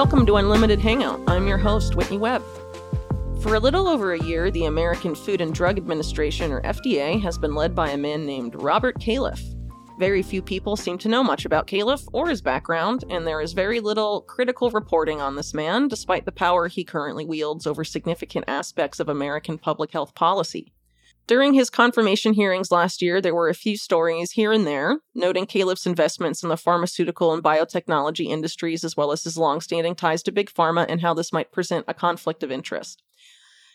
welcome to Unlimited Hangout. I'm your host, Whitney Webb. For a little over a year, the American Food and Drug Administration, or FDA, has been led by a man named Robert Califf. Very few people seem to know much about Califf or his background, and there is very little critical reporting on this man, despite the power he currently wields over significant aspects of American public health policy. During his confirmation hearings last year, there were a few stories here and there, noting Califf's investments in the pharmaceutical and biotechnology industries, as well as his longstanding ties to Big Pharma and how this might present a conflict of interest.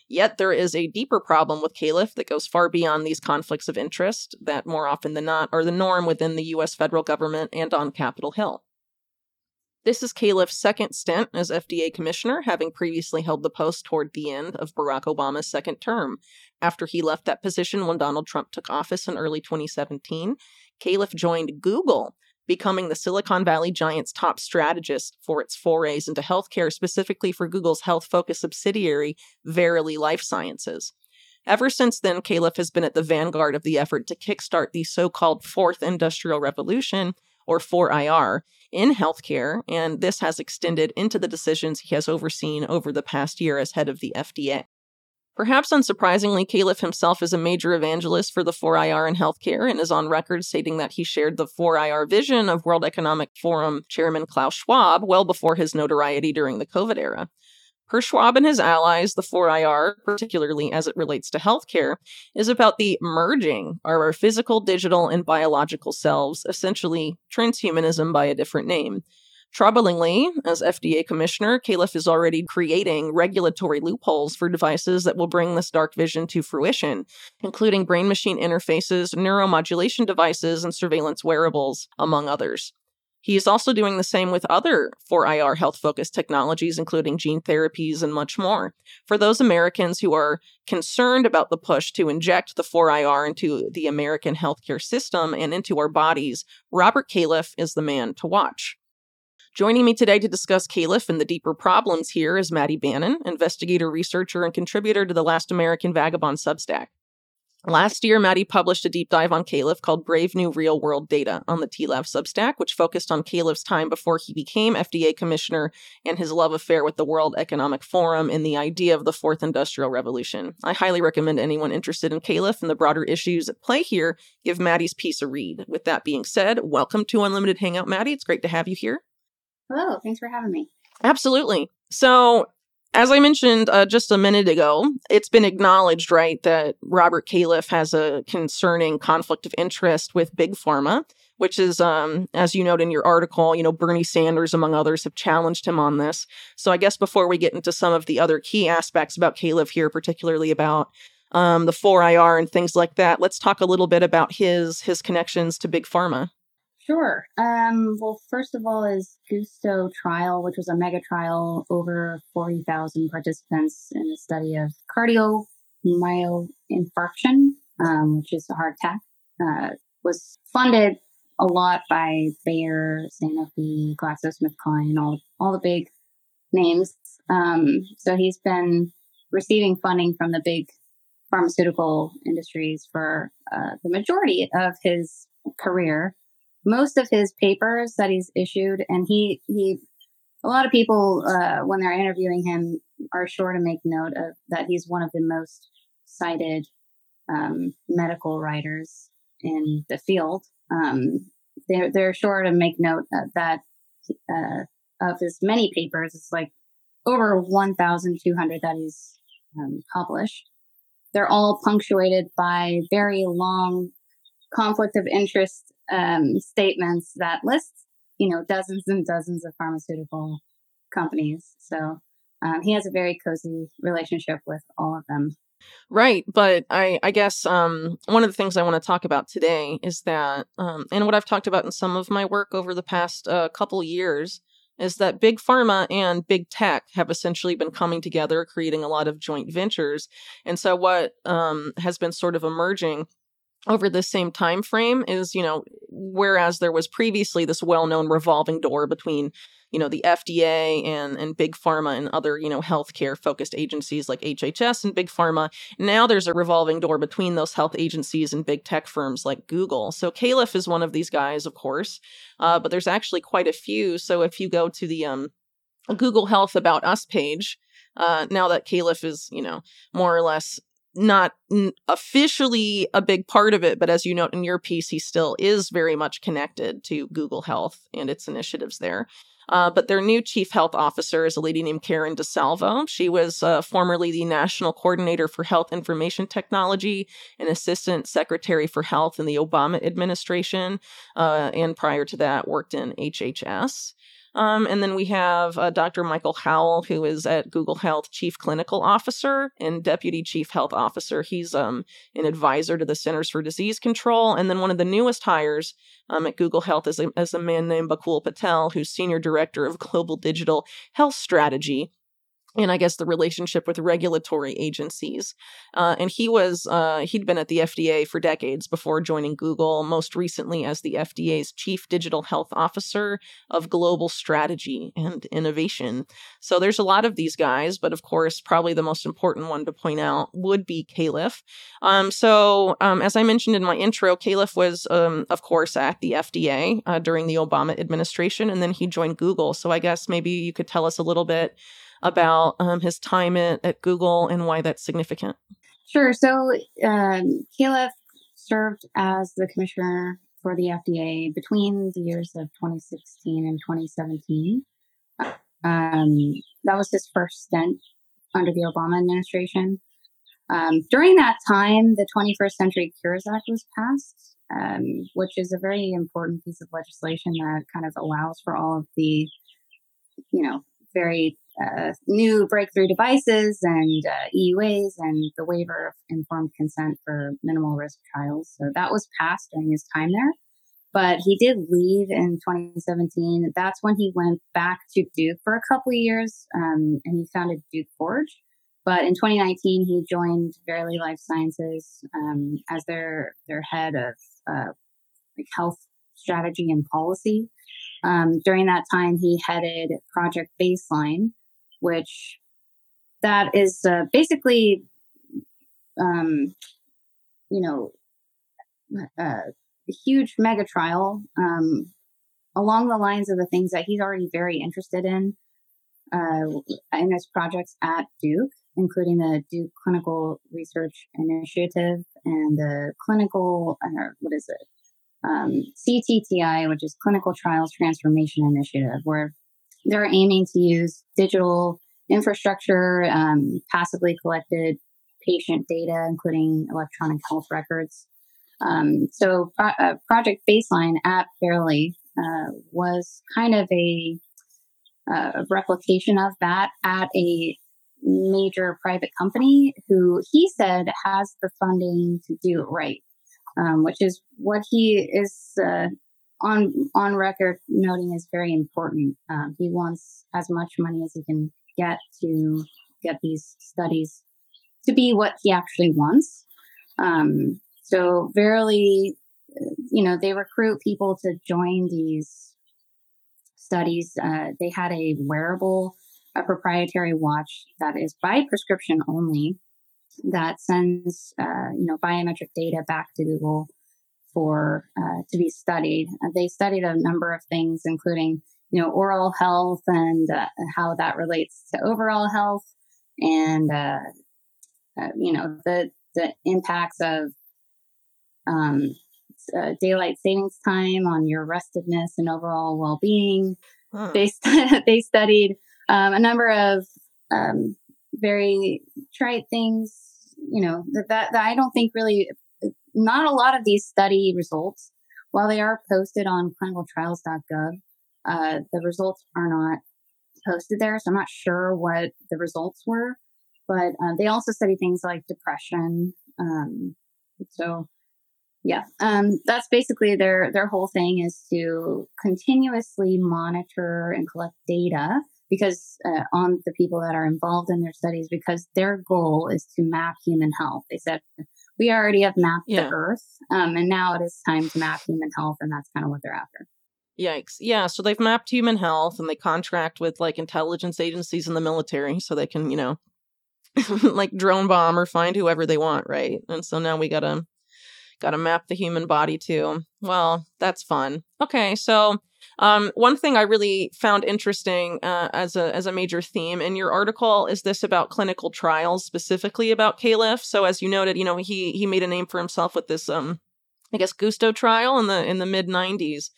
Yet there is a deeper problem with Califf that goes far beyond these conflicts of interest that, more often than not, are the norm within the US federal government and on Capitol Hill. This is Califf's second stint as FDA commissioner, having previously held the post toward the end of Barack Obama's second term. After he left that position when Donald Trump took office in early 2017, Califf joined Google, becoming the Silicon Valley giant's top strategist for its forays into healthcare, specifically for Google's health focused subsidiary, Verily Life Sciences. Ever since then, Califf has been at the vanguard of the effort to kickstart the so called Fourth Industrial Revolution, or 4IR, in healthcare, and this has extended into the decisions he has overseen over the past year as head of the FDA. Perhaps unsurprisingly, Califf himself is a major evangelist for the 4IR in healthcare and is on record stating that he shared the 4IR vision of World Economic Forum Chairman Klaus Schwab well before his notoriety during the COVID era. Per Schwab and his allies, the 4IR, particularly as it relates to healthcare, is about the merging of our physical, digital, and biological selves, essentially transhumanism by a different name. Troublingly, as FDA commissioner, Califf is already creating regulatory loopholes for devices that will bring this dark vision to fruition, including brain machine interfaces, neuromodulation devices, and surveillance wearables, among others. He is also doing the same with other 4IR health focused technologies, including gene therapies and much more. For those Americans who are concerned about the push to inject the 4IR into the American healthcare system and into our bodies, Robert Califf is the man to watch. Joining me today to discuss Califf and the deeper problems here is Maddie Bannon, investigator, researcher, and contributor to the Last American Vagabond Substack. Last year, Maddie published a deep dive on Califf called Brave New Real World Data on the TLAV Substack, which focused on Califf's time before he became FDA commissioner and his love affair with the World Economic Forum and the idea of the fourth industrial revolution. I highly recommend anyone interested in Califf and the broader issues at play here give Maddie's piece a read. With that being said, welcome to Unlimited Hangout, Maddie. It's great to have you here. Hello, thanks for having me. Absolutely. So, as I mentioned uh, just a minute ago, it's been acknowledged, right, that Robert Califf has a concerning conflict of interest with Big Pharma, which is, um, as you note in your article, you know, Bernie Sanders, among others, have challenged him on this. So I guess before we get into some of the other key aspects about Califf here, particularly about um, the 4IR and things like that, let's talk a little bit about his his connections to Big Pharma. Sure. Um, well, first of all, is Gusto trial, which was a mega trial over 40,000 participants in a study of cardiomyopathy um, which is a heart attack, uh, was funded a lot by Bayer, Sanofi, GlaxoSmithKline, all all the big names. Um, so he's been receiving funding from the big pharmaceutical industries for uh, the majority of his career most of his papers that he's issued, and he he a lot of people uh, when they're interviewing him are sure to make note of that he's one of the most cited um, medical writers in the field. Um, they're they're sure to make note of that uh, of his many papers. It's like over 1,200 that he's um, published. They're all punctuated by very long conflict of interest um, statements that lists, you know, dozens and dozens of pharmaceutical companies. So um, he has a very cozy relationship with all of them. Right, but I I guess um, one of the things I want to talk about today is that, um, and what I've talked about in some of my work over the past uh, couple years is that big pharma and big tech have essentially been coming together, creating a lot of joint ventures. And so, what um, has been sort of emerging over the same time frame is you know whereas there was previously this well-known revolving door between you know the FDA and and big pharma and other you know healthcare focused agencies like HHS and big pharma now there's a revolving door between those health agencies and big tech firms like Google so Califf is one of these guys of course uh, but there's actually quite a few so if you go to the um Google Health About Us page. Uh, now that Califf is, you know, more or less not officially a big part of it, but as you note in your piece, he still is very much connected to Google Health and its initiatives there. Uh, but their new chief health officer is a lady named Karen DeSalvo. She was uh, formerly the national coordinator for health information technology and assistant secretary for health in the Obama administration, uh, and prior to that, worked in HHS. Um, and then we have uh, Dr. Michael Howell, who is at Google Health Chief Clinical Officer and Deputy Chief Health Officer. He's um, an advisor to the Centers for Disease Control. And then one of the newest hires um, at Google Health is a, is a man named Bakul Patel, who's Senior Director of Global Digital Health Strategy and I guess the relationship with regulatory agencies. Uh, and he was uh, he'd been at the FDA for decades before joining Google. Most recently, as the FDA's chief digital health officer of global strategy and innovation. So there's a lot of these guys, but of course, probably the most important one to point out would be Califf. Um, so um, as I mentioned in my intro, Califf was, um, of course, at the FDA uh, during the Obama administration, and then he joined Google. So I guess maybe you could tell us a little bit about um, his time at, at Google and why that's significant. Sure. So um, Califf served as the commissioner for the FDA between the years of 2016 and 2017. Um, that was his first stint under the Obama administration. Um, during that time, the 21st Century Cures Act was passed, um, which is a very important piece of legislation that kind of allows for all of the, you know, very uh, new breakthrough devices and uh, EUAs and the waiver of informed consent for minimal risk trials. So that was passed during his time there. But he did leave in 2017. That's when he went back to Duke for a couple of years um, and he founded Duke Forge. But in 2019, he joined Verily Life Sciences um, as their their head of uh, like health strategy and policy. Um, during that time, he headed Project Baseline, which that is uh, basically, um, you know, a, uh, huge mega trial um, along the lines of the things that he's already very interested in uh, in his projects at Duke, including the Duke Clinical Research Initiative and the clinical, uh, what is it? Um, CTTI, which is Clinical Trials Transformation Initiative, where they're aiming to use digital infrastructure, um, passively collected patient data, including electronic health records. Um, so, uh, Project Baseline at Verily uh, was kind of a, uh, replication of that at a major private company who he said has the funding to do it right, um, which is what he is uh, on on record noting is very important. Um, he wants as much money as he can get to get these studies to be what he actually wants. Um, so Verily, you know, they recruit people to join these studies. Uh, they had a wearable, a proprietary watch that is by prescription only that sends, uh, you know, biometric data back to Google for uh, to be studied. Uh, they studied a number of things, including you know oral health and uh, how that relates to overall health, and uh, uh, you know the the impacts of um, uh, daylight savings time on your restedness and overall well being. Huh. They st- they studied um, a number of um, very trite things, you know that, that that I don't think really not a lot of these study results, while they are posted on clinicaltrials.gov, uh, the results are not posted there. So I'm not sure what the results were, but uh, they also study things like depression. Um, so yeah, um, that's basically their their whole thing is to continuously monitor and collect data because uh, on the people that are involved in their studies because their goal is to map human health. They said we already have mapped yeah. the Earth, um, and now it is time to map human health, and that's kind of what they're after. Yikes. Yeah, so they've mapped human health and they contract with like intelligence agencies in the military so they can, you know, like drone bomb or find whoever they want, right? And so now we got to got to map the human body too. Well, that's fun. Okay, so Um, one thing I really found interesting uh, as a as a major theme in your article is this about clinical trials, specifically about Califf. So, as you noted, you know he he made a name for himself with this um I guess Gusto trial in the in the mid 90s.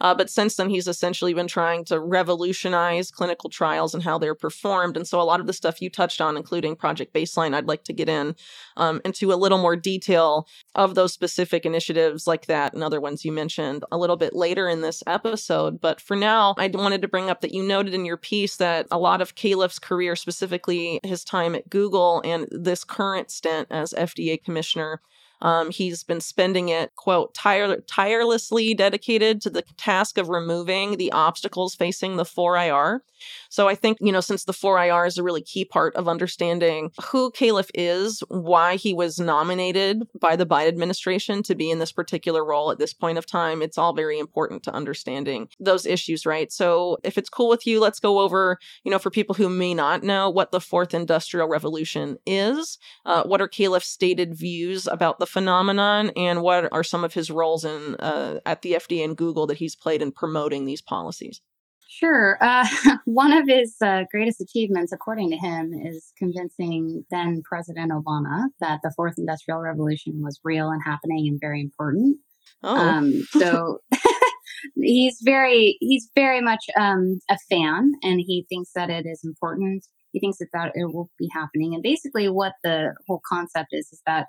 Uh, but since then, he's essentially been trying to revolutionize clinical trials and how they're performed. And so, a lot of the stuff you touched on, including Project Baseline, I'd like to get in um, into a little more detail of those specific initiatives like that and other ones you mentioned a little bit later in this episode. But for now, I wanted to bring up that you noted in your piece that a lot of Califf's career, specifically his time at Google and this current stint as FDA commissioner, um, he's been spending it, quote, tire- tirelessly dedicated to the task of removing the obstacles facing the 4IR. So I think, you know, since the 4IR is a really key part of understanding who Califf is, why he was nominated by the Biden administration to be in this particular role at this point of time, it's all very important to understanding those issues, right? So if it's cool with you, let's go over, you know, for people who may not know what the fourth industrial revolution is, uh, what are Califf's stated views about the phenomenon, and what are some of his roles in uh, at the FDA and Google that he's played in promoting these policies? Sure. Uh, one of his uh, greatest achievements, according to him, is convincing then President Obama that the fourth industrial revolution was real and happening and very important. Oh. Um, so he's very he's very much um, a fan, and he thinks that it is important. He thinks that, that it will be happening. And basically, what the whole concept is is that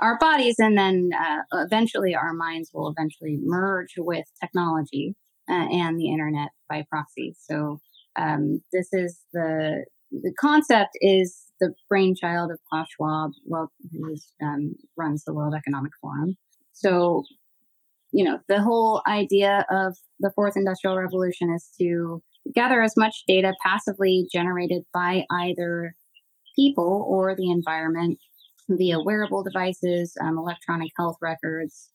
our bodies and then uh, eventually our minds will eventually merge with technology uh, and the internet by proxy. So um, this is the the concept is the brainchild of Klaus Schwab, well, who um, runs the World Economic Forum. So, you know, the whole idea of the fourth industrial revolution is to gather as much data passively generated by either people or the environment via wearable devices, um, electronic health records,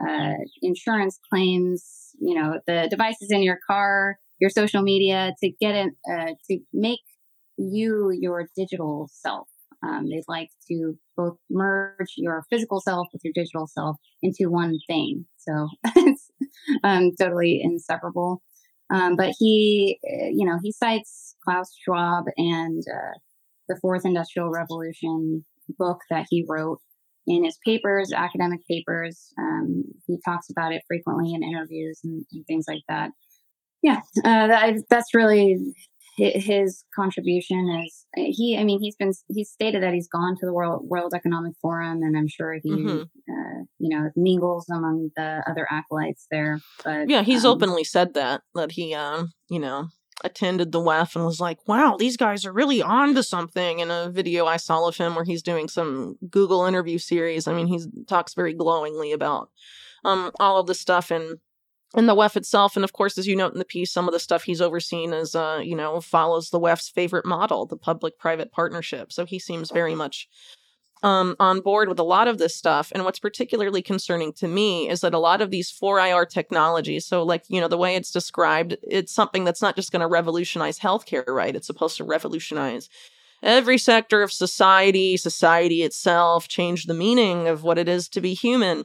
uh, insurance claims, you know, the devices in your car, your social media to get it, uh, to make you your digital self. Um, they'd like to both merge your physical self with your digital self into one thing. So it's um, totally inseparable. Um, but he, uh, you know, he cites Klaus Schwab and uh, the Fourth Industrial Revolution book that he wrote in his papers, academic papers. Um, he talks about it frequently in interviews and, and things like that. Yeah, uh, that, that's really his contribution is he i mean he's been he's stated that he's gone to the world world economic forum and i'm sure he mm-hmm. uh, you know mingles among the other acolytes there but yeah he's um, openly said that that he um you know attended the WEF and was like, wow, these guys are really on to something in a video I saw of him where he's doing some Google interview series. I mean, he talks very glowingly about um, all of this stuff and and the WEF itself. And of course, as you note in the piece, some of the stuff he's overseen is, uh, you know, follows the WEF's favorite model, the public private partnership. So he seems very much um, on board with a lot of this stuff. And what's particularly concerning to me is that a lot of these 4IR technologies, so like, you know, the way it's described, it's something that's not just going to revolutionize healthcare, right? It's supposed to revolutionize every sector of society, society itself, change the meaning of what it is to be human.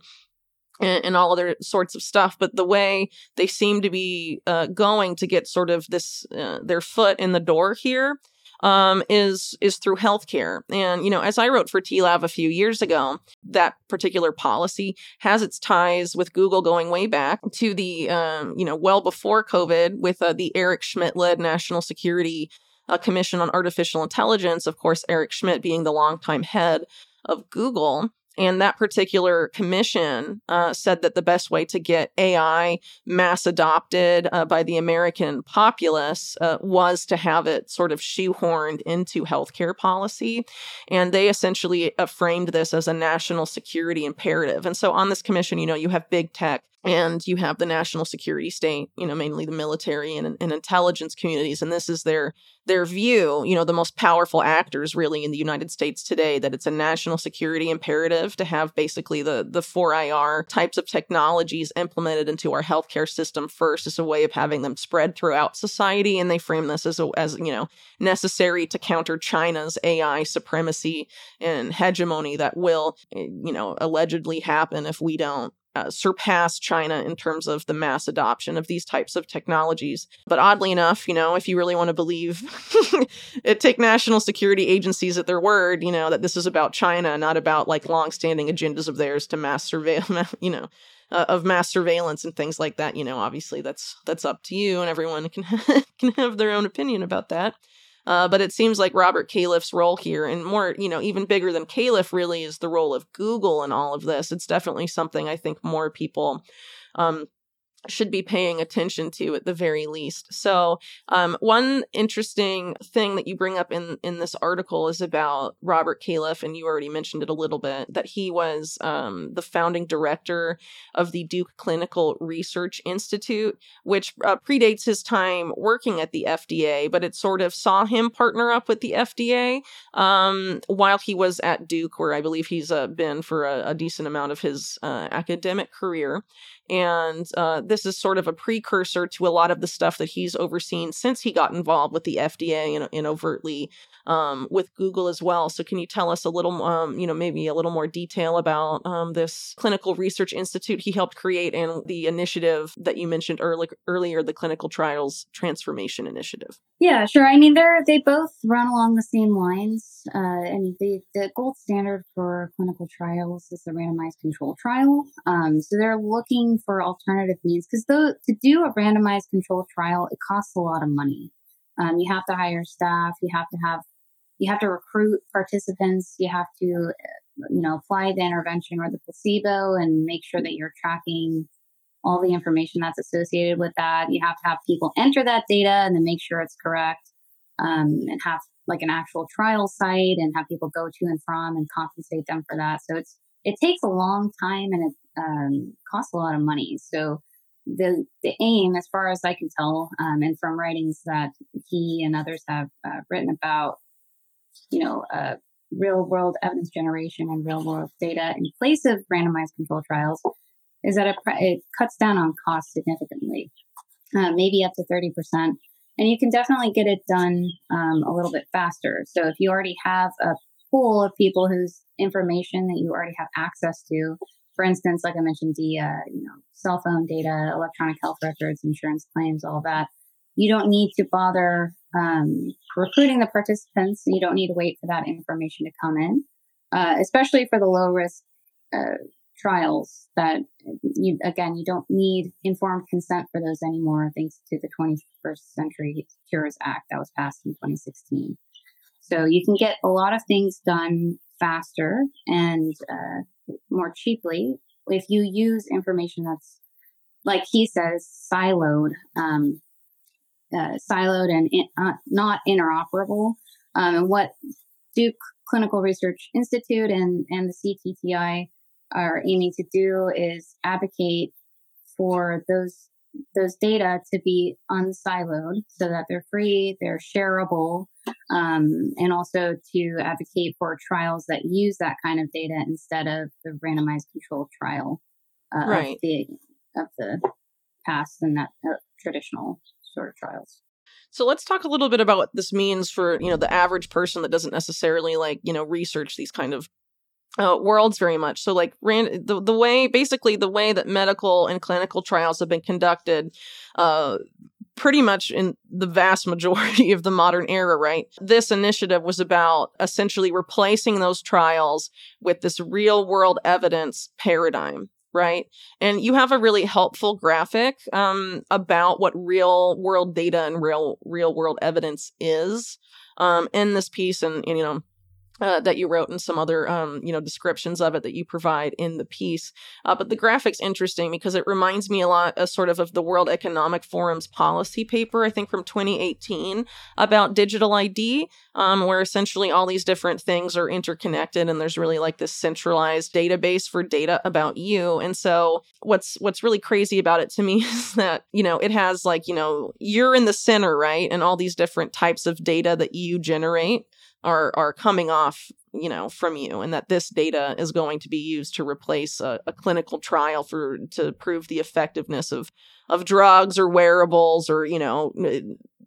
And, all other sorts of stuff, but the way they seem to be uh, going to get sort of this uh, their foot in the door here um, is is through healthcare. And you know, as I wrote for TLAV a few years ago, that particular policy has its ties with Google going way back to the um, you know well before COVID with uh, the Eric Schmidt led National Security uh, Commission on Artificial Intelligence. Of course, Eric Schmidt being the longtime head of Google. And that particular commission uh, said that the best way to get AI mass adopted uh, by the American populace uh, was to have it sort of shoehorned into healthcare policy. And they essentially uh, framed this as a national security imperative. And so on this commission, you know, you have big tech and you have the national security state you know mainly the military and, and intelligence communities and this is their their view you know the most powerful actors really in the united states today that it's a national security imperative to have basically the the 4ir types of technologies implemented into our healthcare system first as a way of having them spread throughout society and they frame this as a, as you know necessary to counter china's ai supremacy and hegemony that will eh, you know allegedly happen if we don't uh, surpass China in terms of the mass adoption of these types of technologies. But oddly enough, you know, if you really want to believe it, take national security agencies at their word, you know, that this is about China, not about like long-standing agendas of theirs to mass surveil, you know, uh, of mass surveillance and things like that. You know, obviously that's that's up to you, and everyone can can have their own opinion about that. Uh, but it seems like Robert Califf's role here, and more, you know, even bigger than Califf, really is the role of Google in all of this. It's definitely something I think more people um, should be paying attention to at the very least. So, um, one interesting thing that you bring up in in this article is about Robert Califf, and you already mentioned it a little bit that he was um, the founding director of the Duke Clinical Research Institute, which uh, predates his time working at the FDA, but it sort of saw him partner up with the FDA um, while he was at Duke, where I believe he's uh, been for a, a, decent amount of his uh, academic career. And uh, this is sort of a precursor to a lot of the stuff that he's overseen since he got involved with the FDA and, and overtly um, with Google as well. So, can you tell us a little, um, you know, maybe a little more detail about um, this clinical research institute he helped create and the initiative that you mentioned early, earlier, the Clinical Trials Transformation Initiative? Yeah, sure. I mean, they're they both run along the same lines, uh, and the the gold standard for clinical trials is the randomized control trial. Um, so they're looking for alternative means because though to do a randomized control trial, it costs a lot of money. Um, you have to hire staff. You have to have you have to recruit participants. You have to, you know, apply the intervention or the placebo and make sure that you're tracking all the information that's associated with that. You have to have people enter that data and then make sure it's correct um, and have like an actual trial site and have people go to and from and compensate them for that. So it's, it takes a long time and it um, costs a lot of money. So the the aim, as far as I can tell, um, and from writings that he and others have uh, written about, you know, uh, real world evidence generation and real world data in place of randomized control trials is that it, it cuts down on costs significantly, uh, maybe up to 30%. And you can definitely get it done um, a little bit faster. So if you already have a pool of people whose information that you already have access to, for instance, like I mentioned, the uh, you know cell phone data, electronic health records, insurance claims, all that, you don't need to bother um, recruiting the participants. You don't need to wait for that information to come in, uh, especially for the low risk uh, trials. That you again, you don't need informed consent for those anymore, thanks to the 21st Century Cures Act that was passed in 2016. So you can get a lot of things done faster and uh, more cheaply if you use information that's like he says siloed um, uh, siloed and in, uh, not interoperable. Um, and what Duke Clinical Research Institute and, and the CTTI are aiming to do is advocate for those those data to be unsiloed so that they're free, they're shareable, um, and also to advocate for trials that use that kind of data instead of the randomized controlled trial uh, right. of the of the past and that uh, traditional sort of trials. So let's talk a little bit about what this means for, you know, the average person that doesn't necessarily like, you know, research these kind of uh, worlds very much. So like ran the, the way basically the way that medical and clinical trials have been conducted uh pretty much in the vast majority of the modern era, right? This initiative was about essentially replacing those trials with this real world evidence paradigm right? And you have a really helpful graphic um, about what real world data and real real world evidence is um, in this piece, and, and you know uh, that you wrote and some other um, you know descriptions of it that you provide in the piece. Uh, but the graphic's interesting because it reminds me a lot of sort of of the world economic forum's policy paper i think from 2018 about digital id um, where essentially all these different things are interconnected and there's really like this centralized database for data about you. And so what's what's really crazy about it to me is that you know it has like you know you're in the center right and all these different types of data that you generate are are coming off you know from you and that this data is going to be used to replace a, a, clinical trial for to prove the effectiveness of of drugs or wearables or you know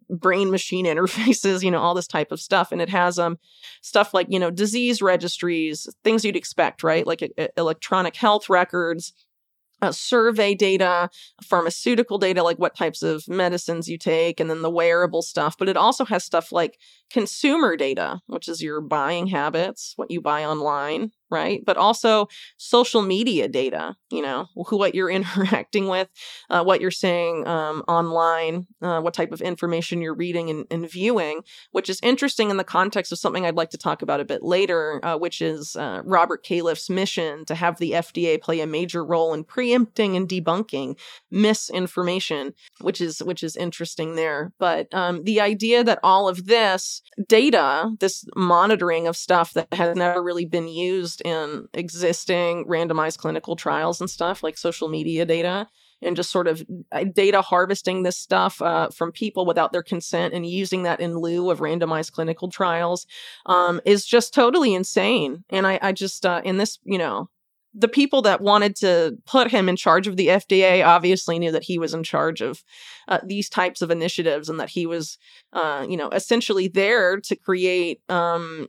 brain machine interfaces you know all this type of stuff. And it has um stuff like you know disease registries things you'd expect right? Like electronic health records uh, survey data, pharmaceutical data, like what types of medicines you take, and then the wearable stuff. But it also has stuff like consumer data, which is your buying habits, what you buy online, right? But also social media data, you know, who, what you're interacting with, uh, what you're saying um, online, uh, what type of information you're reading and, and, viewing, which is interesting in the context of something I'd like to talk about a bit later, uh, which is uh, Robert Califf's mission to have the FDA play a major role in preempting and debunking misinformation, which is which is interesting there. But um, the idea that all of this data, this monitoring of stuff that has never really been used in existing randomized clinical trials and stuff like social media data and just sort of uh, data harvesting this stuff uh, from people without their consent and using that in lieu of randomized clinical trials um, is just totally insane. And I, I just, uh, in this, you know, the people that wanted to put him in charge of the FDA obviously knew that he was in charge of uh, these types of initiatives and that he was, uh, you know, essentially there to create um,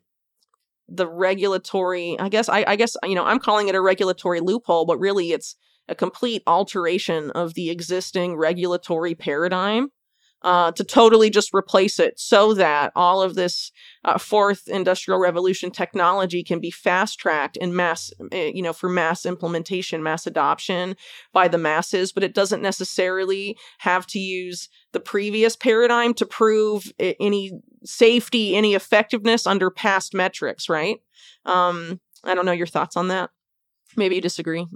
the regulatory i guess I, I guess you know i'm calling it a regulatory loophole but really it's a complete alteration of the existing regulatory paradigm uh, to totally just replace it so that all of this uh, fourth industrial revolution technology can be fast tracked and mass, eh, you know, for mass implementation, mass adoption by the masses. But it doesn't necessarily have to use the previous paradigm to prove any safety, any effectiveness under past metrics, right? Um, I don't know your thoughts on that. Maybe you disagree.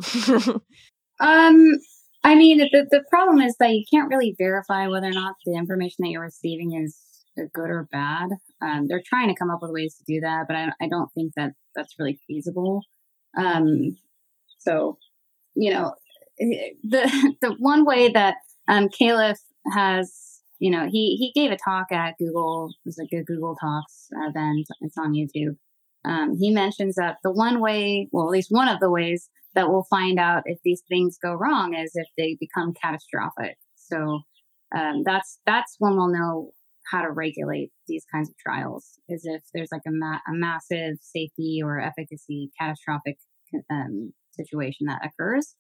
um, I mean, the, the problem is that you can't really verify whether or not the information that you're receiving is good or bad. Um, they're trying to come up with ways to do that, but I, I don't think that that's really feasible. Um, so, you know, eh, the the one way that um, Califf has, you know, he he gave a talk at Google. It was like a Google Talks event. It's on YouTube. Um, he mentions that the one way, well, at least one of the ways that we'll find out if these things go wrong is if they become catastrophic. So um, that's that's when we'll know how to regulate these kinds of trials. Is if there's like a, ma- a massive safety or efficacy catastrophic um, situation that occurs.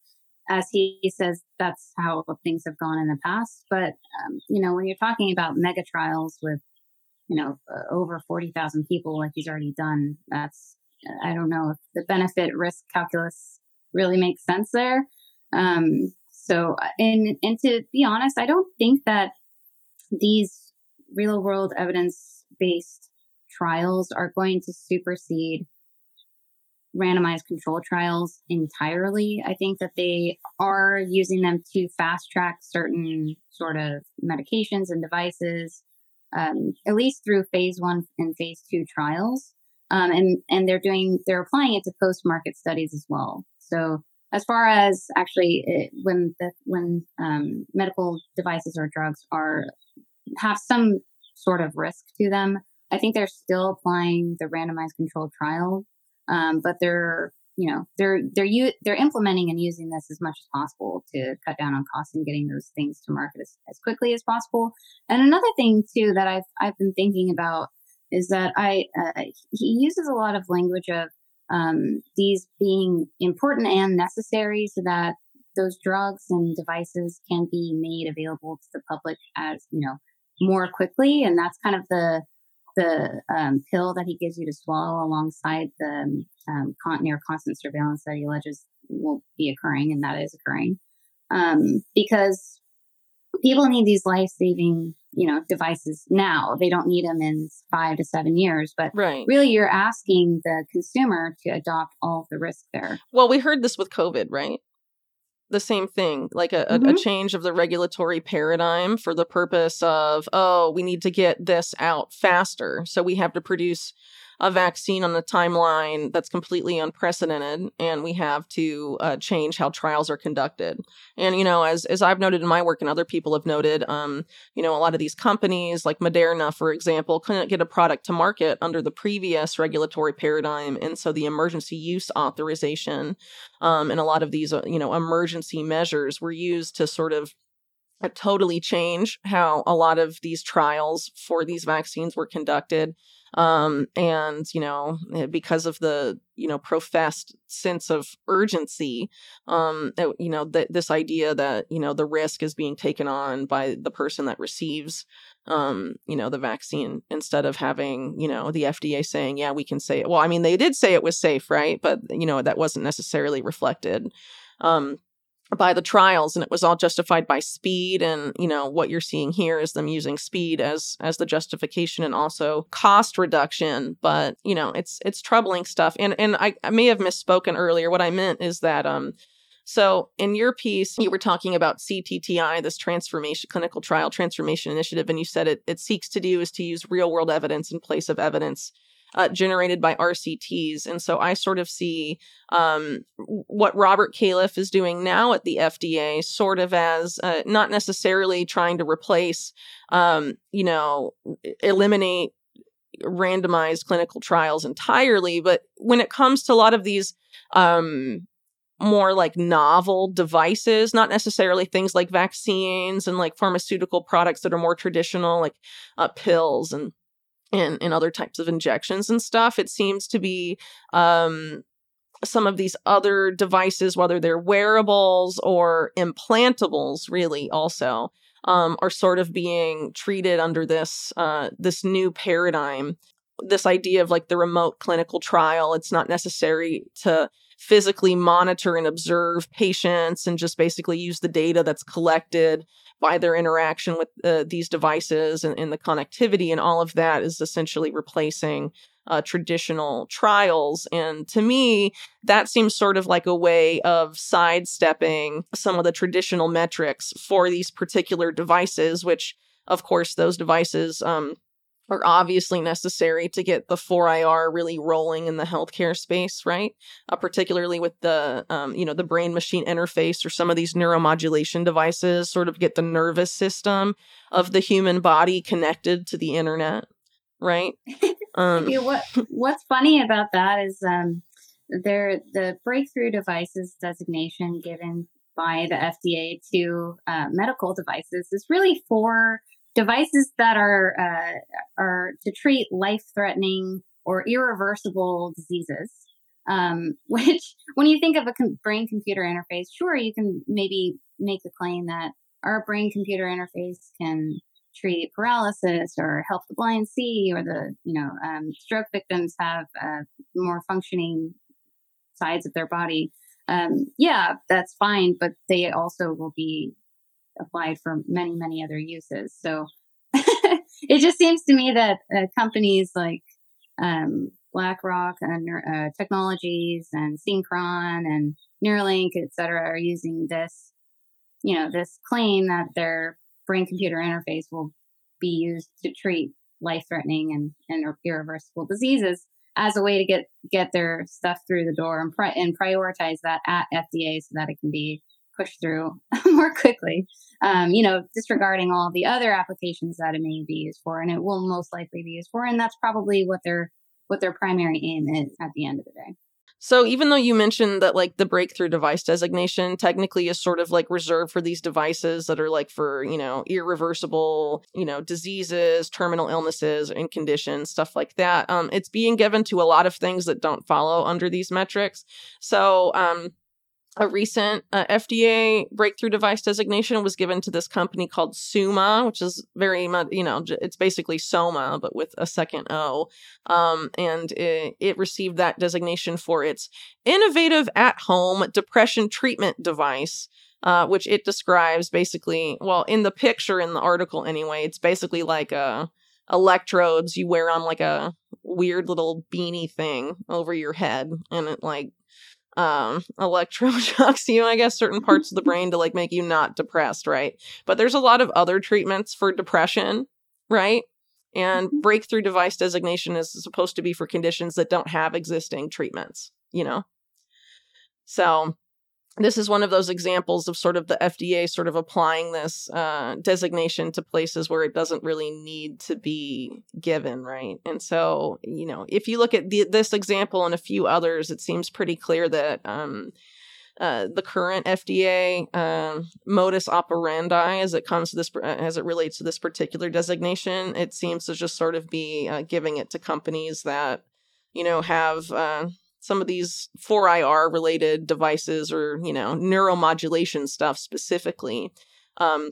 As he says, that's how things have gone in the past. But um, you know, when you're talking about mega trials with you know uh, over forty thousand people, like he's already done, that's I don't know if the benefit risk calculus really makes sense there. Um, so, and and to be honest, I don't think that these real world evidence based trials are going to supersede randomized control trials entirely. I think that they are using them to fast track certain sort of medications and devices, um, at least through phase one and phase two trials. Um, and and they're doing they're applying it to post market studies as well. So as far as actually it, when the when um, medical devices or drugs are have some sort of risk to them, I think they're still applying the randomized controlled trial, um, but they're you know they're they're u- they're implementing and using this as much as possible to cut down on costs and getting those things to market as, as quickly as possible. And another thing too that I've I've been thinking about is that I uh, he uses a lot of language of um, these being important and necessary so that those drugs and devices can be made available to the public as you know more quickly. And that's kind of the the um, pill that he gives you to swallow alongside the um, con- near constant surveillance that he alleges will be occurring and that is occurring. Um, because people need these life-saving you know devices now they don't need them in five to seven years but right. really you're asking the consumer to adopt all of the risk there well we heard this with covid right the same thing like a, mm-hmm. a, a change of the regulatory paradigm for the purpose of oh we need to get this out faster so we have to produce a vaccine on a timeline that's completely unprecedented, and we have to uh, change how trials are conducted. And you know, as as I've noted in my work, and other people have noted, um, you know, a lot of these companies, like Moderna, for example, couldn't get a product to market under the previous regulatory paradigm, and so the emergency use authorization um, and a lot of these, uh, you know, emergency measures were used to sort of totally change how a lot of these trials for these vaccines were conducted um, and you know eh, because of the you know professed sense of urgency um, you know that this idea that you know the risk is being taken on by the person that receives um, you know the vaccine instead of having you know the FDA saying yeah we can say it. Well I mean they did say it was safe right? But you know that wasn't necessarily reflected. Um, by the trials and it was all justified by speed and you know what you're seeing here is them using speed as as the justification and also cost reduction but you know it's it's troubling stuff. And and I, I may have misspoken earlier. What i meant is that um so in your piece you were talking about ctti this transformation clinical trial transformation initiative and you said it it seeks to do is to use real world evidence in place of evidence uh, generated by RCTs. And so I sort of see um, what Robert Califf is doing now at the FDA sort of as uh, not necessarily trying to replace, um, you know, eliminate randomized clinical trials entirely. But when it comes to a lot of these, um, more like novel devices, not necessarily things like vaccines and like pharmaceutical products that are more traditional, like uh, pills and and, and other types of injections and stuff. It seems to be um, some of these other devices, whether they're wearables or implantables, really also um, are sort of being treated under this uh, this new paradigm. This idea of like the remote clinical trial. It's not necessary to physically monitor and observe patients and just basically use the data that's collected by their interaction with uh, these devices and, and, the connectivity and all of that is essentially replacing uh, traditional trials. And to me, that seems sort of like a way of sidestepping some of the traditional metrics for these particular devices, which, of course, those devices um, are obviously necessary to get the 4IR really rolling in the healthcare space, right? Uh, particularly with the, um, you know, the brain machine interface or some of these neuromodulation devices, sort of get the nervous system of the human body connected to the internet, right? Um, yeah, what What's funny about that is um, there the breakthrough devices designation given by the FDA to uh, medical devices is really for devices that are uh, are to treat life threatening or irreversible diseases. Um, which, when you think of a com- brain computer interface, sure, you can maybe make the claim that our brain computer interface can treat paralysis or help the blind see, or the you know um, stroke victims have uh, more functioning sides of their body. Um, yeah, that's fine, but they also will be applied for many, many other uses. So it just seems to me that uh, companies like um, BlackRock and uh, Technologies and Synchron and Neuralink, et cetera, are using this, you know, this claim that their brain computer interface will be used to treat life threatening and, and irreversible diseases as a way to get get their stuff through the door and, pri- and prioritize that at FDA so that it can be push through more quickly. Um, you know, disregarding all the other applications that it may be used for, and it will most likely be used for, and that's probably what their what their primary aim is at the end of the day. So even though you mentioned that like the breakthrough device designation technically is sort of like reserved for these devices that are like for, you know, irreversible, you know, diseases, terminal illnesses and conditions, stuff like that. Um it's being given to a lot of things that don't follow under these metrics. So um a recent uh, FDA breakthrough device designation was given to this company called Sooma, which is very much, you know, it's basically Soma, but with a second O. Um, and it, it, received that designation for its innovative at home depression treatment device. Uh, which it describes basically, well, in the picture in the article anyway, it's basically like uh, electrodes you wear on like a weird little beanie thing over your head, and it like um electroshocks you i guess certain parts of the brain to like make you not depressed right? But there's a lot of other treatments for depression right? And mm-hmm. breakthrough device designation is supposed to be for conditions that don't have existing treatments you know? So this is one of those examples of sort of the FDA sort of applying this uh, designation to places where it doesn't really need to be given, right? And so, you know, if you look at the, this example and a few others, it seems pretty clear that um, uh, the current FDA um, modus operandi as it comes to this, uh, as it relates to this particular designation. It seems to just sort of be uh, giving it to companies that, you know, have uh, some of these 4IR related devices or, you know, neuromodulation stuff specifically. Um,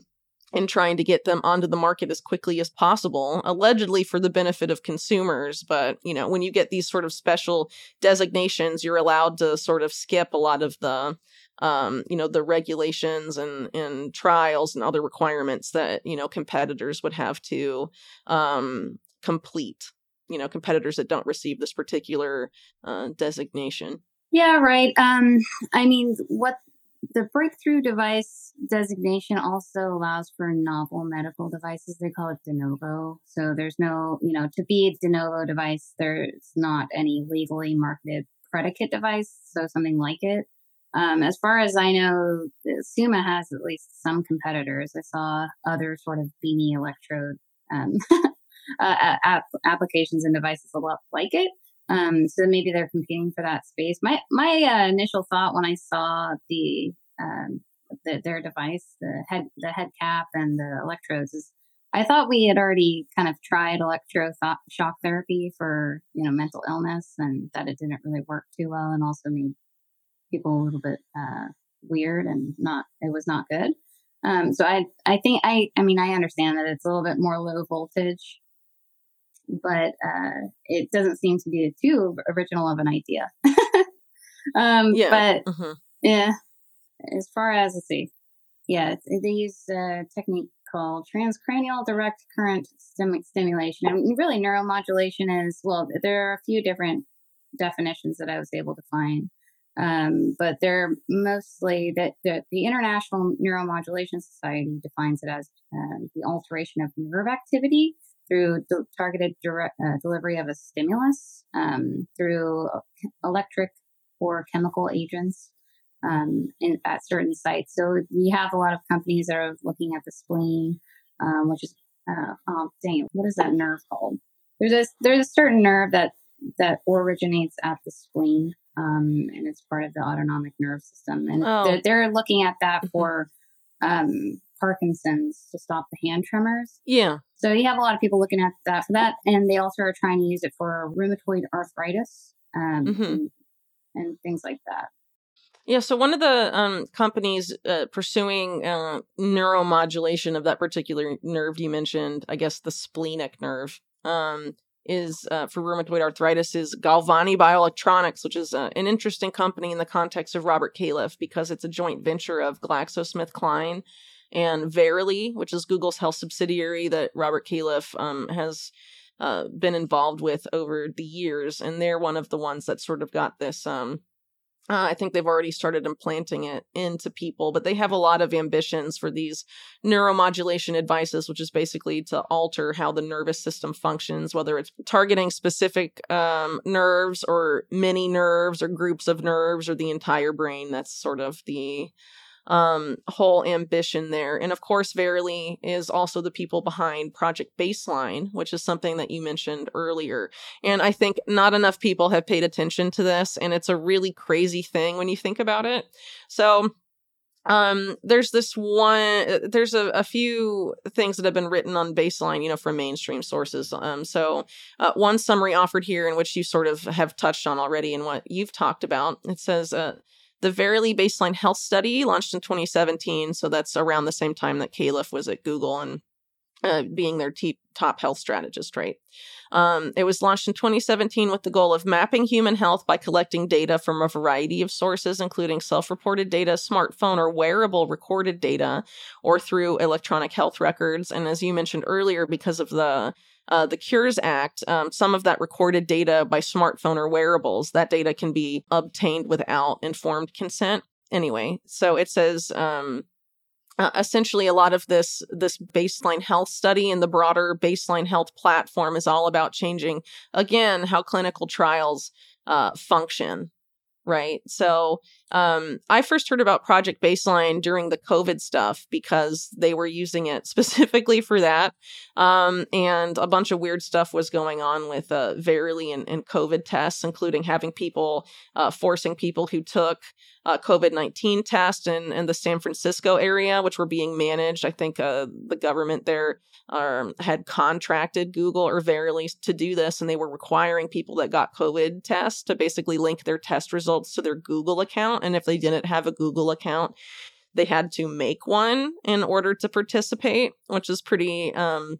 and trying to get them onto the market as quickly as possible, allegedly for the benefit of consumers. But, you know, when you get these sort of special designations, you're allowed to sort of skip a lot of the, um, you know, the regulations and, and trials and other requirements that, you know, competitors would have to um, complete, you know, competitors that don't receive this particular uh, designation. Yeah, right. Um, I mean, what the breakthrough device designation also allows for novel medical devices. They call it de novo. So there's no, you know, to be a de novo device, there's not any legally marketed predicate device. So something like it. Um, as far as I know, Sooma has at least some competitors. I saw other sort of beanie electrode um, uh, applications and devices a lot like it. Um, so maybe they're competing for that space. My my uh, initial thought when I saw the, um, the, their device, the head the head cap and the electrodes, is I thought we had already kind of tried electroshock therapy for you know mental illness, and that it didn't really work too well, and also made people a little bit uh, weird and not it was not good. Um, so I I think I I mean I understand that it's a little bit more low voltage but uh, it doesn't seem to be too original of an idea. um, yeah. But mm-hmm. yeah, as far as let's see, yeah, they use a technique called transcranial direct current stim- stimulation. Mean, really, neuromodulation is well, there are a few different definitions that I was able to find. Um, but they're mostly that the, the, International Neuromodulation Society defines it as uh, the alteration of nerve activity through de- targeted direct, uh, delivery of a stimulus, um, through electric or chemical agents um, in, at certain sites. So we have a lot of companies that are looking at the spleen, um, which is, uh, oh, dang, what is that nerve called? There's a there's a certain nerve that that originates at the spleen, um, and it's part of the autonomic nerve system, and oh. they're, they're, looking at that mm-hmm. for um, Parkinson's to stop the hand tremors. Yeah. So you have a lot of people looking at that for that, and they also are trying to use it for rheumatoid arthritis um, mm-hmm. and, and, things like that. Yeah, so one of the um, companies uh, pursuing uh, neuromodulation of that particular nerve you mentioned, I guess the splenic nerve, um, is uh, for rheumatoid arthritis is Galvani Bioelectronics, which is uh, an interesting company in the context of Robert Califf because it's a joint venture of GlaxoSmithKline and Verily, which is Google's health subsidiary that Robert Califf um, has uh, been involved with over the years, and they're one of the ones that sort of got this. Um, uh, I think they've already started implanting it into people, but they have a lot of ambitions for these neuromodulation devices, which is basically to alter how the nervous system functions, whether it's targeting specific um, nerves or many nerves or groups of nerves or the entire brain. That's sort of the um, whole ambition there. And of course, Verily is also the people behind Project Baseline, which is something that you mentioned earlier. And I think not enough people have paid attention to this, and it's a really crazy thing when you think about it. So, um there's this one there's a, a few things that have been written on baseline you know from mainstream sources um so uh, one summary offered here in which you sort of have touched on already and what you've talked about it says uh the Verily Baseline Health Study launched in 2017, so that's around the same time that Califf was at Google and uh, being their t- top health strategist, right? Um, it was launched in 2017 with the goal of mapping human health by collecting data from a variety of sources, including self reported data, smartphone or wearable recorded data, or through electronic health records. And as you mentioned earlier, because of the uh, the Cures Act, um, some of that recorded data by smartphone or wearables, that data can be obtained without informed consent. Anyway, so it says um, uh, essentially a lot of this this baseline health study and the broader baseline health platform is all about changing again how clinical trials uh, function right so um, I first heard about Project Baseline during the COVID stuff because they were using it specifically for that. Um, and a bunch of weird stuff was going on with uh, Verily and, and COVID tests, including having people uh, forcing people who took uh, COVID 19 tests in, in the San Francisco area, which were being managed. I think uh, the government there um, had contracted Google or Verily to do this, and they were requiring people that got COVID tests to basically link their test results to their Google account. And if they didn't have a Google account, they had to make one in order to participate, which is pretty um,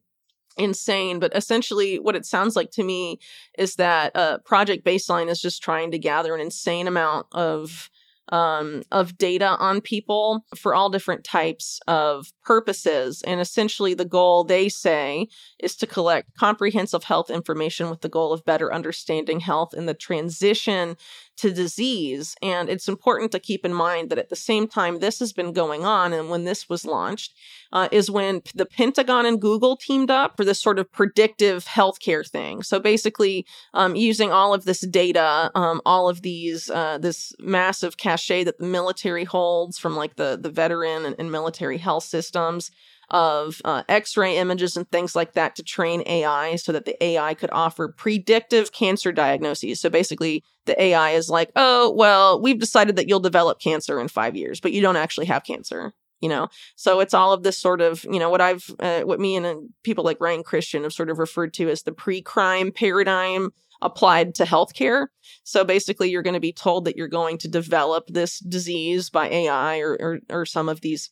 insane. But essentially, what it sounds like to me is that uh, Project Baseline is just trying to gather an insane amount of um, of data on people for all different types of purposes. And essentially, the goal they say is to collect comprehensive health information with the goal of better understanding health in the transition to disease. And it's important to keep in mind that at the same time this has been going on, and when this was launched, uh, is when the Pentagon and Google teamed up for this sort of predictive healthcare thing. So basically, um, using all of this data, um, all of these, uh, this massive cache that the military holds from like the the veteran and, and military health systems of uh, x-ray images and things like that to train ai so that the ai could offer predictive cancer diagnoses. So basically the ai is like oh well we've decided that you'll develop cancer in five years but you don't actually have cancer you know? So it's all of this sort of you know what i've uh, what me and uh, people like ryan cristián have sort of referred to as the pre-crime paradigm applied to healthcare. So basically you're going to be told that you're going to develop this disease by ai or or, or some of these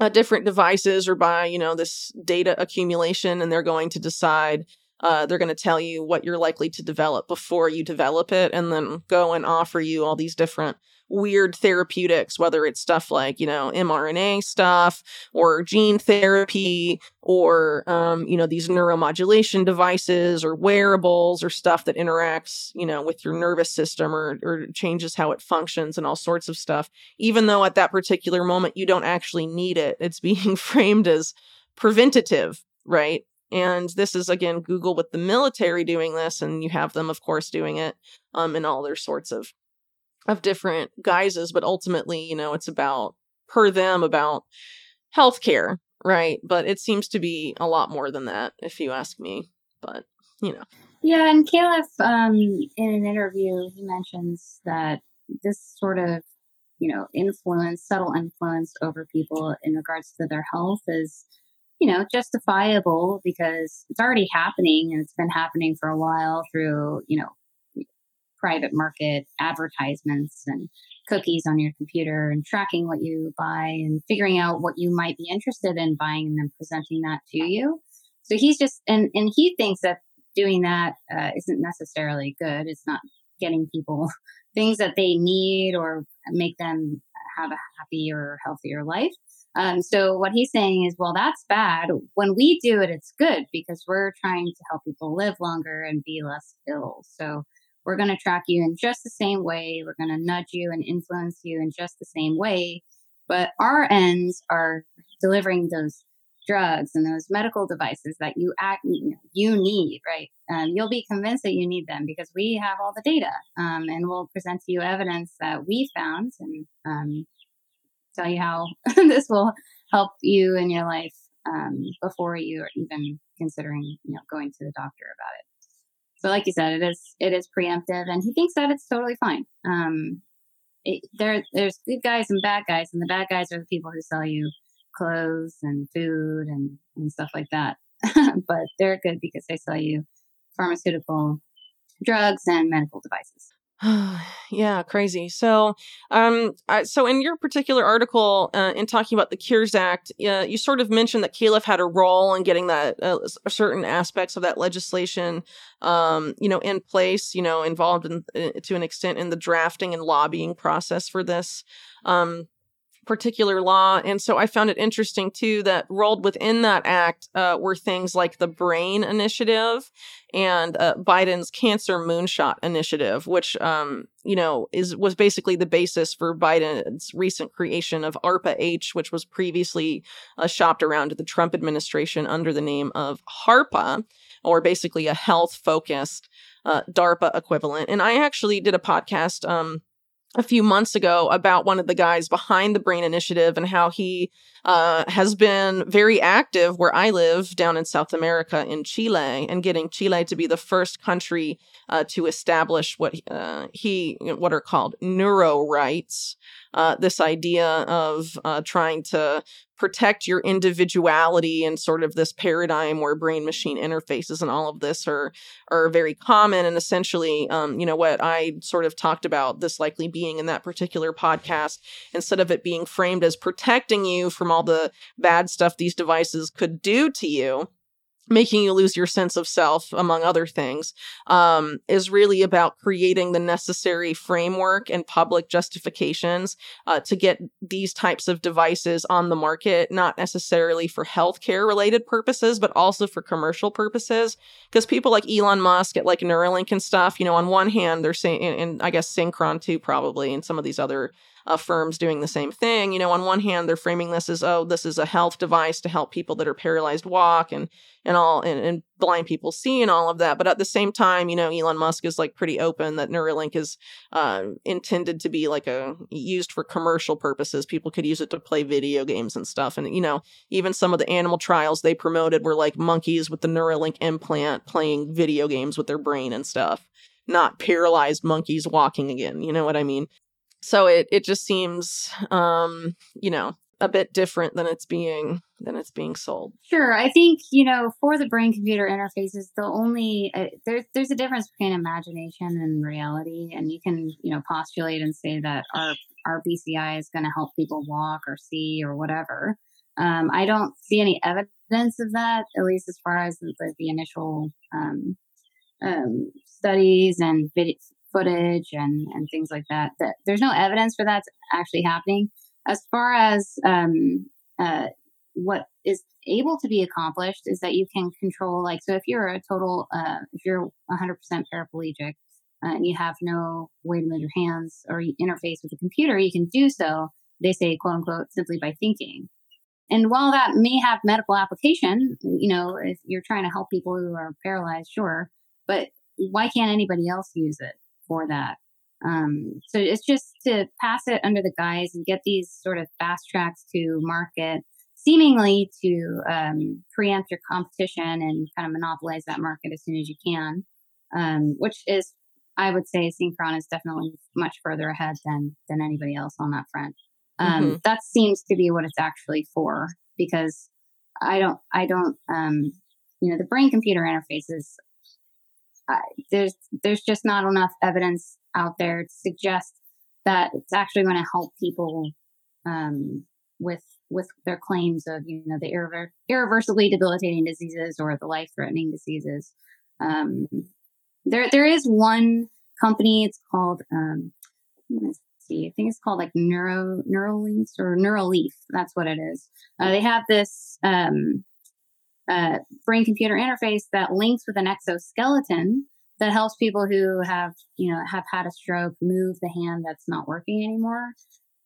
uh, different devices or by you know this data accumulation and they're going to decide uh, they're going to tell you what you're likely to develop before you develop it and then go and offer you all these different weird therapeutics, whether it's stuff like, you know, mRNA stuff or gene therapy or, um, you know, these neuromodulation devices or wearables or stuff that interacts, you know, with your nervous system or, or changes how it functions and all sorts of stuff. Even though at that particular moment you don't actually need it, it's being framed as preventative, right? And this is again Google with the military doing this, and you have them, of course, doing it um, in all their sorts of of different guises, but ultimately, you know, it's about per them about healthcare, right? But it seems to be a lot more than that, if you ask me. But you know, yeah. And Califf, um, in an interview, he mentions that this sort of you know influence, subtle influence over people in regards to their health is you know justifiable because it's already happening and it's been happening for a while through you know private market advertisements and cookies on your computer and tracking what you buy and figuring out what you might be interested in buying and then presenting that to you. So he's just, and, and he thinks that doing that uh, not necessarily good. It's not getting people things that they need or make them have a happier, healthier life. Um, so what he's saying is, well, that's bad. When we do it, it's good because we're trying to help people live longer and be less ill. So we're going to track you in just the same way. We're going to nudge you and influence you in just the same way. But our ends are delivering those drugs and those medical devices that you act you need, right? Um, you'll be convinced that you need them because we have all the data, um, and we'll present to you evidence that we found and um, tell you how this will help you in your life um, before you are even considering, you know, going to the doctor about it. So, like you said, it is it is preemptive, and he thinks that it's totally fine. Um, it, there there's good guys and bad guys, and the bad guys are the people who sell you clothes and food and, and stuff like that. but they're good because they sell you pharmaceutical drugs and medical devices. yeah, crazy. So, um, so in your particular article, uh, in talking about the Cures Act, uh, you sort of mentioned that Califf had a role in getting that uh, certain aspects of that legislation, um, you know, in place. You know, involved in to an extent in the drafting and lobbying process for this. Um, particular law. And so I found it interesting too that rolled within that act uh, were things like the BRAIN Initiative and uh, Biden's Cancer Moonshot Initiative, which um, you know is was basically the basis for Biden's recent creation of ARPA H, which was previously uh, shopped around to the Trump administration under the name of HARPA, or basically a health focused uh, DARPA equivalent. And I actually did a podcast. Um, a few months ago about one of the guys behind the Brain Initiative and how he uh, has been very active where I live down in South America in Chile and getting Chile to be the first country uh, to establish what uh, he what are called neuro rights. Uh, this idea of uh, trying to protect your individuality and sort of this paradigm where brain machine interfaces and all of this are are very common. And essentially um, you know what i sort of talked about this likely being in that particular podcast instead of it being framed as protecting you from all the bad stuff these devices could do to you making you lose your sense of self, among other things, um, is really about creating the necessary framework and public justifications uh, to get these types of devices on the market, not necessarily for healthcare related purposes, but also for commercial purposes. Because people like Elon Musk at like Neuralink and stuff, you know, on one hand, they're saying, and, and I guess Synchron too, probably, and some of these other uh, firms doing the same thing. You know, on one hand, they're framing this as, oh, this is a health device to help people that are paralyzed walk and and all and, and blind people see and all of that. But at the same time, you know, Elon Musk is like pretty open that Neuralink is uh, intended to be like a used for commercial purposes. People could use it to play video games and stuff. And you know, even some of the animal trials they promoted were like monkeys with the Neuralink implant playing video games with their brain and stuff not paralyzed monkeys walking again. You know what I mean? So it it just seems um you know a bit different than it's being than it's being sold. Sure. I think you know for the brain computer interfaces the only uh, there's there's a difference between imagination and reality and you can you know postulate and say that our our bci is going to help people walk or see or whatever. Um, i don't see any evidence of that at least as far as the, the initial um, um, studies and vid- footage and, and things like that. That there's no evidence for that actually happening. As far as um, uh, what is able to be accomplished is that you can control, like, so if you're a total, uh, if you're 100% paraplegic uh, and you have no way to move your hands or you interface with the computer, you can do so. They say, quote unquote, simply by thinking. And while that may have medical application, you know, if you're trying to help people who are paralyzed, sure, but why can't anybody else use it? For that. Um, so it's just to pass it under the guise and get these sort of fast tracks to market, seemingly to um, preempt your competition and kind of monopolize that market as soon as you can, um, which is, I would say, Synchron is definitely much further ahead than than anybody else on that front. Um, mm-hmm. That seems to be what it's actually for because I don't, I don't, um, you know, the brain computer there's there's just not enough evidence out there to suggest that it's actually going to help people um, with with their claims of you know the irrever- irreversibly debilitating diseases or the life threatening diseases. Um, there there is one company. It's called um, see. I think it's called like Neuro Neuralinks or Neuraleaf. That's what it is. Uh, they have this um, uh, brain computer interface that links with an exoskeleton that helps people who have, you know, have had a stroke move the hand that's not working anymore.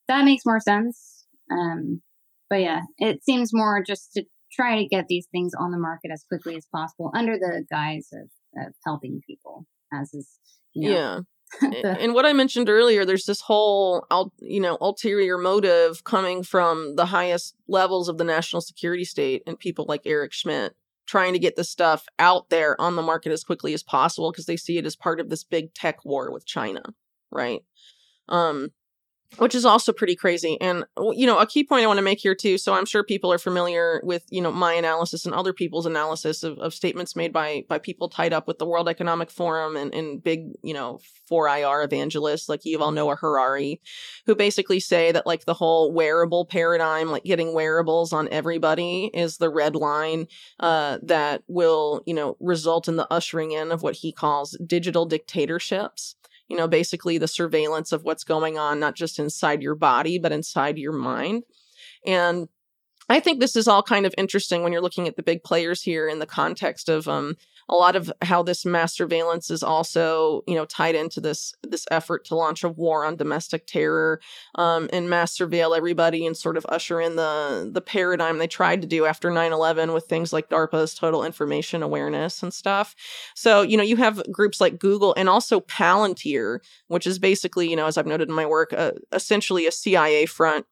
That makes more sense. Um, but yeah, it seems more just to try to get these things on the market as quickly as possible under the guise of, of helping people, as is, you know, yeah. and what I mentioned earlier, there's this whole, you know, ulterior motive coming from the highest levels of the national security state and people like Eric Schmidt trying to get this stuff out there on the market as quickly as possible because they see it as part of this big tech war with China, right? Um, which is also pretty crazy. And, you know, a key point I want to make here too. So I'm sure people are familiar with, you know, my analysis and other people's analysis of, of statements made by, by people tied up with the World Economic Forum and, and big, you know, 4IR evangelists like Yuval Noah Harari, who basically say that like the whole wearable paradigm, like getting wearables on everybody is the red line, uh, that will, you know, result in the ushering in of what he calls digital dictatorships you know, basically the surveillance of what's going on, not just inside your body, but inside your mind. And I think this is all kind of interesting when you're looking at the big players here in the context of um, a lot of how this mass surveillance is also, you know, tied into this this effort to launch a war on domestic terror um, and mass surveil everybody and sort of usher in the the paradigm they tried to do after 9/11 with things like DARPA's total information awareness and stuff. So, you know, you have groups like Google and also Palantir, which is basically, you know, as I've noted in my work, uh, essentially a CIA front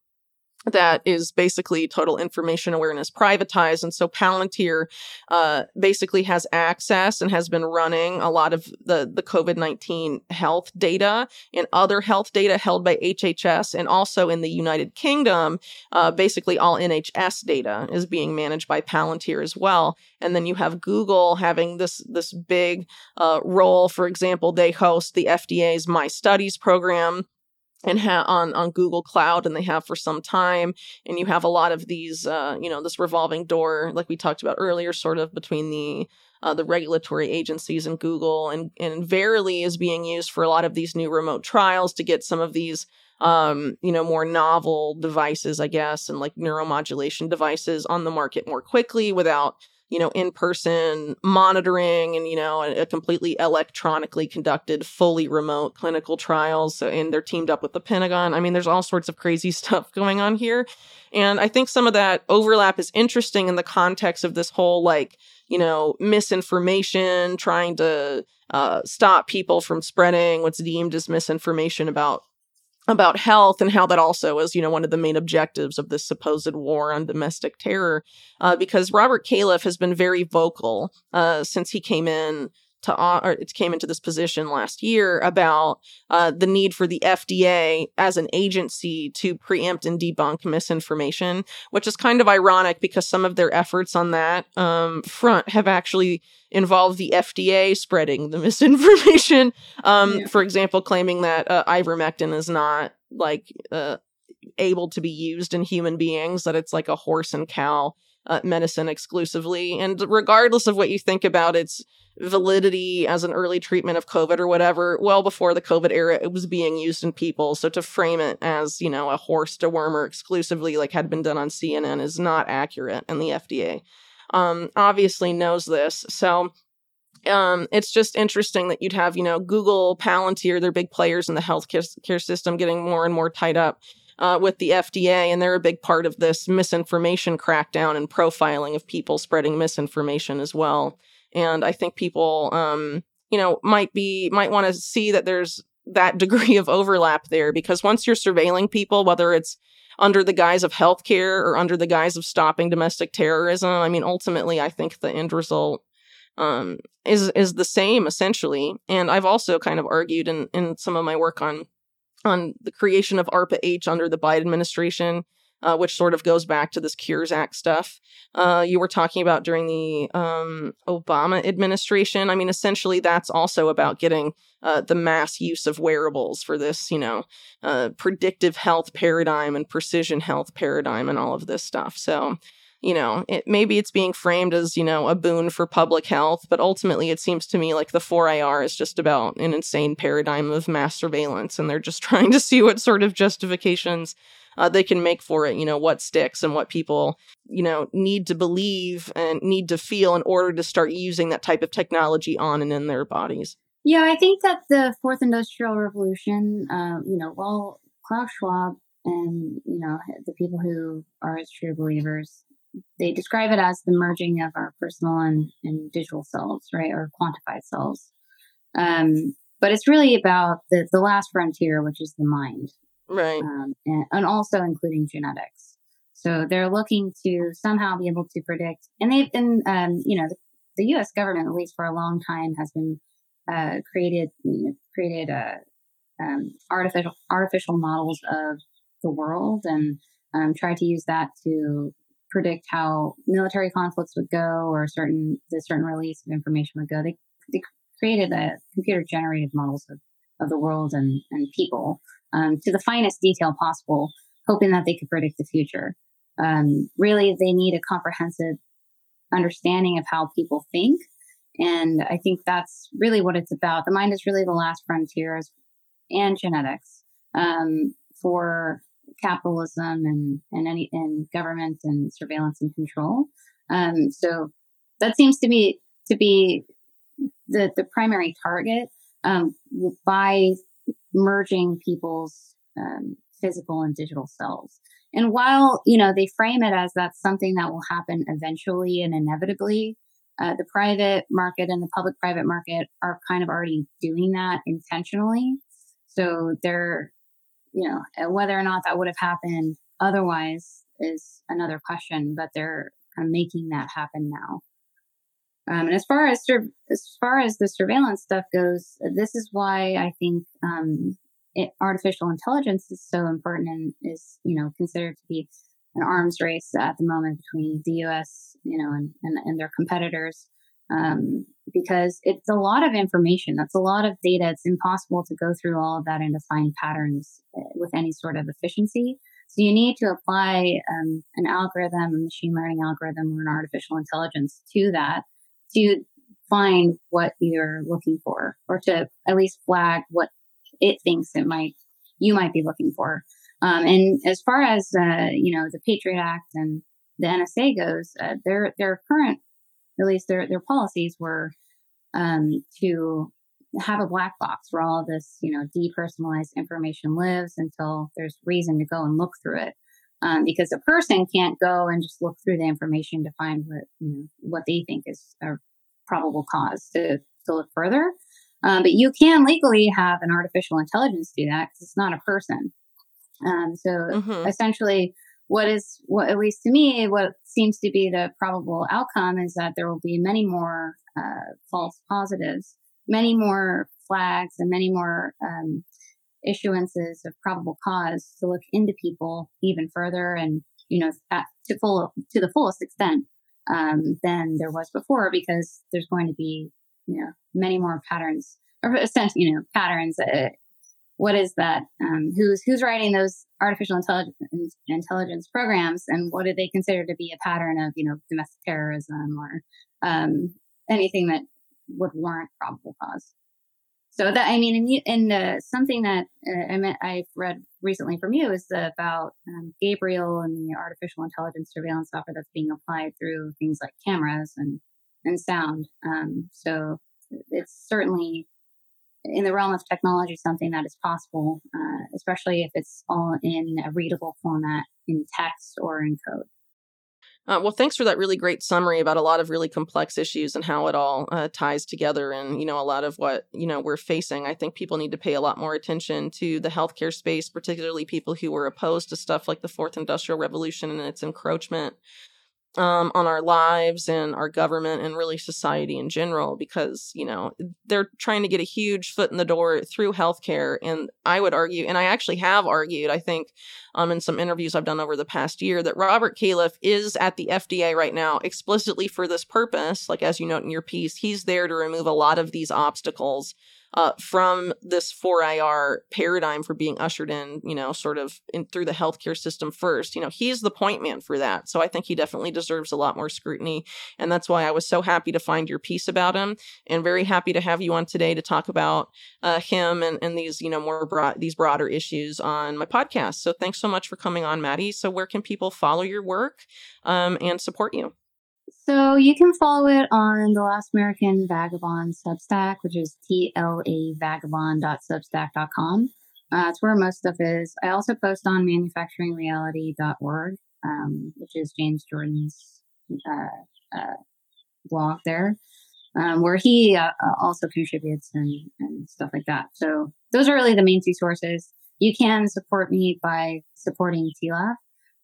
that is basically total information awareness privatized. And so Palantir uh, basically has access and has been running a lot of the, the COVID 19 health data and other health data held by HHS. And also in the United Kingdom, uh, basically all NHS data is being managed by Palantir as well. And then you have Google having this, this big uh, role. For example, they host the FDA's My Studies program and ha- on on Google Cloud, and they have for some time. And you have a lot of these, uh, you know, this revolving door, like we talked about earlier, sort of between the uh, the regulatory agencies and Google, and and Verily is being used for a lot of these new remote trials to get some of these. Um, you know, more novel devices, I guess, and like neuromodulation devices on the market more quickly without you know, in person monitoring and, you know, a, a, completely electronically conducted, fully remote clinical trials. So, and they're teamed up with the Pentagon. I mean, there's all sorts of crazy stuff going on here. And I think some of that overlap is interesting in the context of this whole, like, you know, misinformation, trying to uh, stop people from spreading what's deemed as misinformation about about health and how that also is, you know, one of the main objectives of this supposed war on domestic terror. Uh, because Robert Califf has been very vocal uh, since he came in to or it came into this position last year about uh, the need for the FDA as an agency to preempt and debunk misinformation, which is kind of ironic because some of their efforts on that um, front have actually involved the FDA spreading the misinformation. Um, yeah. For example, claiming that uh, ivermectin is not like uh, able to be used in human beings, that it's like a horse and cow uh, medicine exclusively. And regardless of what you think about its validity as an early treatment of COVID or whatever, well before the COVID era, it was being used in people. So to frame it as, you know, a horse to dewormer exclusively, like had been done on CNN, is not accurate. And the FDA um, obviously knows this. So um, it's just interesting that you'd have, you know, Google, Palantir, they're big players in the healthcare system getting more and more tied up uh, with the FDA, and they're a big part of this misinformation crackdown and profiling of people spreading misinformation as well. And I think people, um, you know, might be might want to see that there's that degree of overlap there because once you're surveilling people, whether it's under the guise of healthcare or under the guise of stopping domestic terrorism, I mean, ultimately, I think the end result um, is is the same essentially. And I've also kind of argued in in some of my work on on the creation of ARPA H under the Biden administration, uh, which sort of goes back to this Cures Act stuff uh, you were talking about during the um, Obama administration. I mean, essentially, that's also about getting uh, the mass use of wearables for this, you know, uh, predictive health paradigm and precision health paradigm and all of this stuff. So, you know, it, maybe it's being framed as, you know, a boon for public health, but ultimately it seems to me like the 4IR is just about an insane paradigm of mass surveillance. And they're just trying to see what sort of justifications uh, they can make for it, you know, what sticks and what people, you know, need to believe and need to feel in order to start using that type of technology on and in their bodies. Yeah, I think that the fourth industrial revolution, uh, you know, well, Klaus Schwab and, you know, the people who are his true believers they describe it as the merging of our personal and, and digital selves, right, or quantified selves. Um, but it's really about the, the last frontier, which is the mind, right, um, and, and also including genetics. So they're looking to somehow be able to predict, and they've been, um, you know, the, the, U.S. government, at least for a long time, has been uh, created you know, created uh, um, artificial artificial models of the world and um, tried to use that to predict how military conflicts would go or certain the certain release of information would go. They they created a computer generated models of, of the world and, and people um, to the finest detail possible, hoping that they could predict the future. Um, really, they need a comprehensive understanding of how people think. And I think that's really what it's about. The mind is really the last frontier and genetics um, for capitalism and and any and government and surveillance and control. Um, so that seems to be to be the the primary target um, by merging people's um, physical and digital selves. And while you know they frame it as that's something that will happen eventually and inevitably, uh, the private market and the public-private market are kind of already doing that intentionally. So they're, you know, whether or not that would have happened otherwise is another question, but they're kind of making that happen now. Um, and as far as sur- as far as the surveillance stuff goes, this is why I think um, it, artificial intelligence is so important and is you know considered to be an arms race at the moment between the U.S. you know and and, and their competitors um, because it's a lot of information. That's a lot of data. It's impossible to go through all of that and to find patterns uh, with any sort of efficiency. So you need to apply um, an algorithm, a machine learning algorithm, or an artificial intelligence to that to find what you're looking for, or to at least flag what it thinks it might you might be looking for. Um, and as far as uh, you know, the Patriot Act and the NSA goes, uh, their their current, at least their their policies were um, to have a black box where all this, you know, depersonalized information lives until there's reason to go and look through it. Um, because a person can't go and just look through the information to find what you know what they think is a probable cause to to look further. Um, but you can legally have an artificial intelligence do that because it's not a person. Um, so mm-hmm. essentially, what is what at least to me, what seems to be the probable outcome is that there will be many more uh, false positives many more flags and many more um, issuances of probable cause to look into people even further and you know at, to full to the fullest extent um, than there was before because there's going to be you know many more patterns or essentially you know patterns uh, what is that um, who's who's writing those artificial intelligence intelligence programs and what do they consider to be a pattern of you know domestic terrorism or um, anything that would warrant probable cause. So that I mean, and, uh, something that uh, I meant I've read recently from you is about um, Gabriel and the artificial intelligence surveillance software that's being applied through things like cameras and and sound. Um, so it's certainly in the realm of technology something that is possible, uh, especially if it's all in a readable format in text or in code. Uh, well, thanks for that really great summary about a lot of really complex issues and how it all uh, ties together, and you know a lot of what you know we're facing. I think people need to pay a lot more attention to the healthcare space, particularly people who were opposed to stuff like the fourth industrial revolution and its encroachment um, on our lives and our government and really society in general because you know they're trying to get a huge foot in the door through healthcare. And i would argue and i actually have argued i think um, in some interviews i've done over the past year that robert califf is at the fda right now explicitly for this purpose. Like as you note in your piece he's there to remove a lot of these obstacles uh, from this 4IR paradigm for being ushered in, you know, sort of in through the healthcare system first. You know, he's the point man for that. So I think he definitely deserves a lot more scrutiny. And that's why I was so happy to find your piece about him and very happy to have you on today to talk about uh, him and, and these, you know, more broad, these broader issues on my podcast. So thanks so much for coming on, Maddie. So where can people follow your work um, and support you? So you can follow it on the Last American Vagabond Substack, which is tlavagabond.substack.com. Uh, that's where most stuff is. I also post on manufacturingreality.org, um, which is James Jordan's uh, uh, blog there, um, where he uh, uh, also contributes and, and stuff like that. So those are really the main two sources. You can support me by supporting TLAV.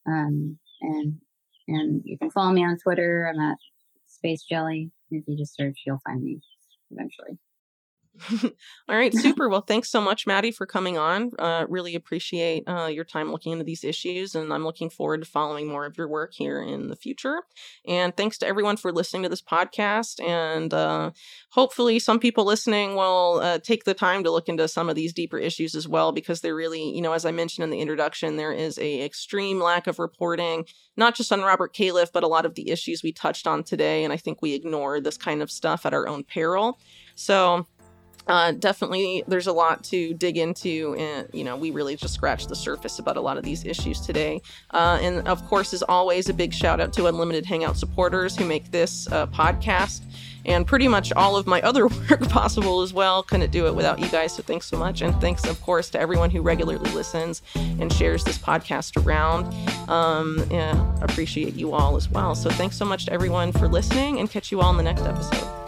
Um, and and you can follow me on Twitter. I'm at Space Jelly. If you just search, you'll find me eventually. All right, super. Well, thanks so much, Maddie, for coming on. Uh, really appreciate uh, your time looking into these issues, and I'm looking forward to following more of your work here in the future. And thanks to everyone for listening to this podcast. And uh, hopefully, some people listening will uh, take the time to look into some of these deeper issues as well, because they're really, you know, as I mentioned in the introduction, there is a extreme lack of reporting, not just on Robert Califf, but a lot of the issues we touched on today. And I think we ignore this kind of stuff at our own peril. So uh, definitely there's a lot to dig into and you know we really just scratched the surface about a lot of these issues today. Uh, and of course as always a big shout out to unlimited hangout supporters who make this uh, podcast and pretty much all of my other work possible as well. Couldn't do it without you guys so thanks so much. And thanks of course to everyone who regularly listens and shares this podcast around. Um, yeah, appreciate you all as well. So thanks so much to everyone for listening and catch you all in the next episode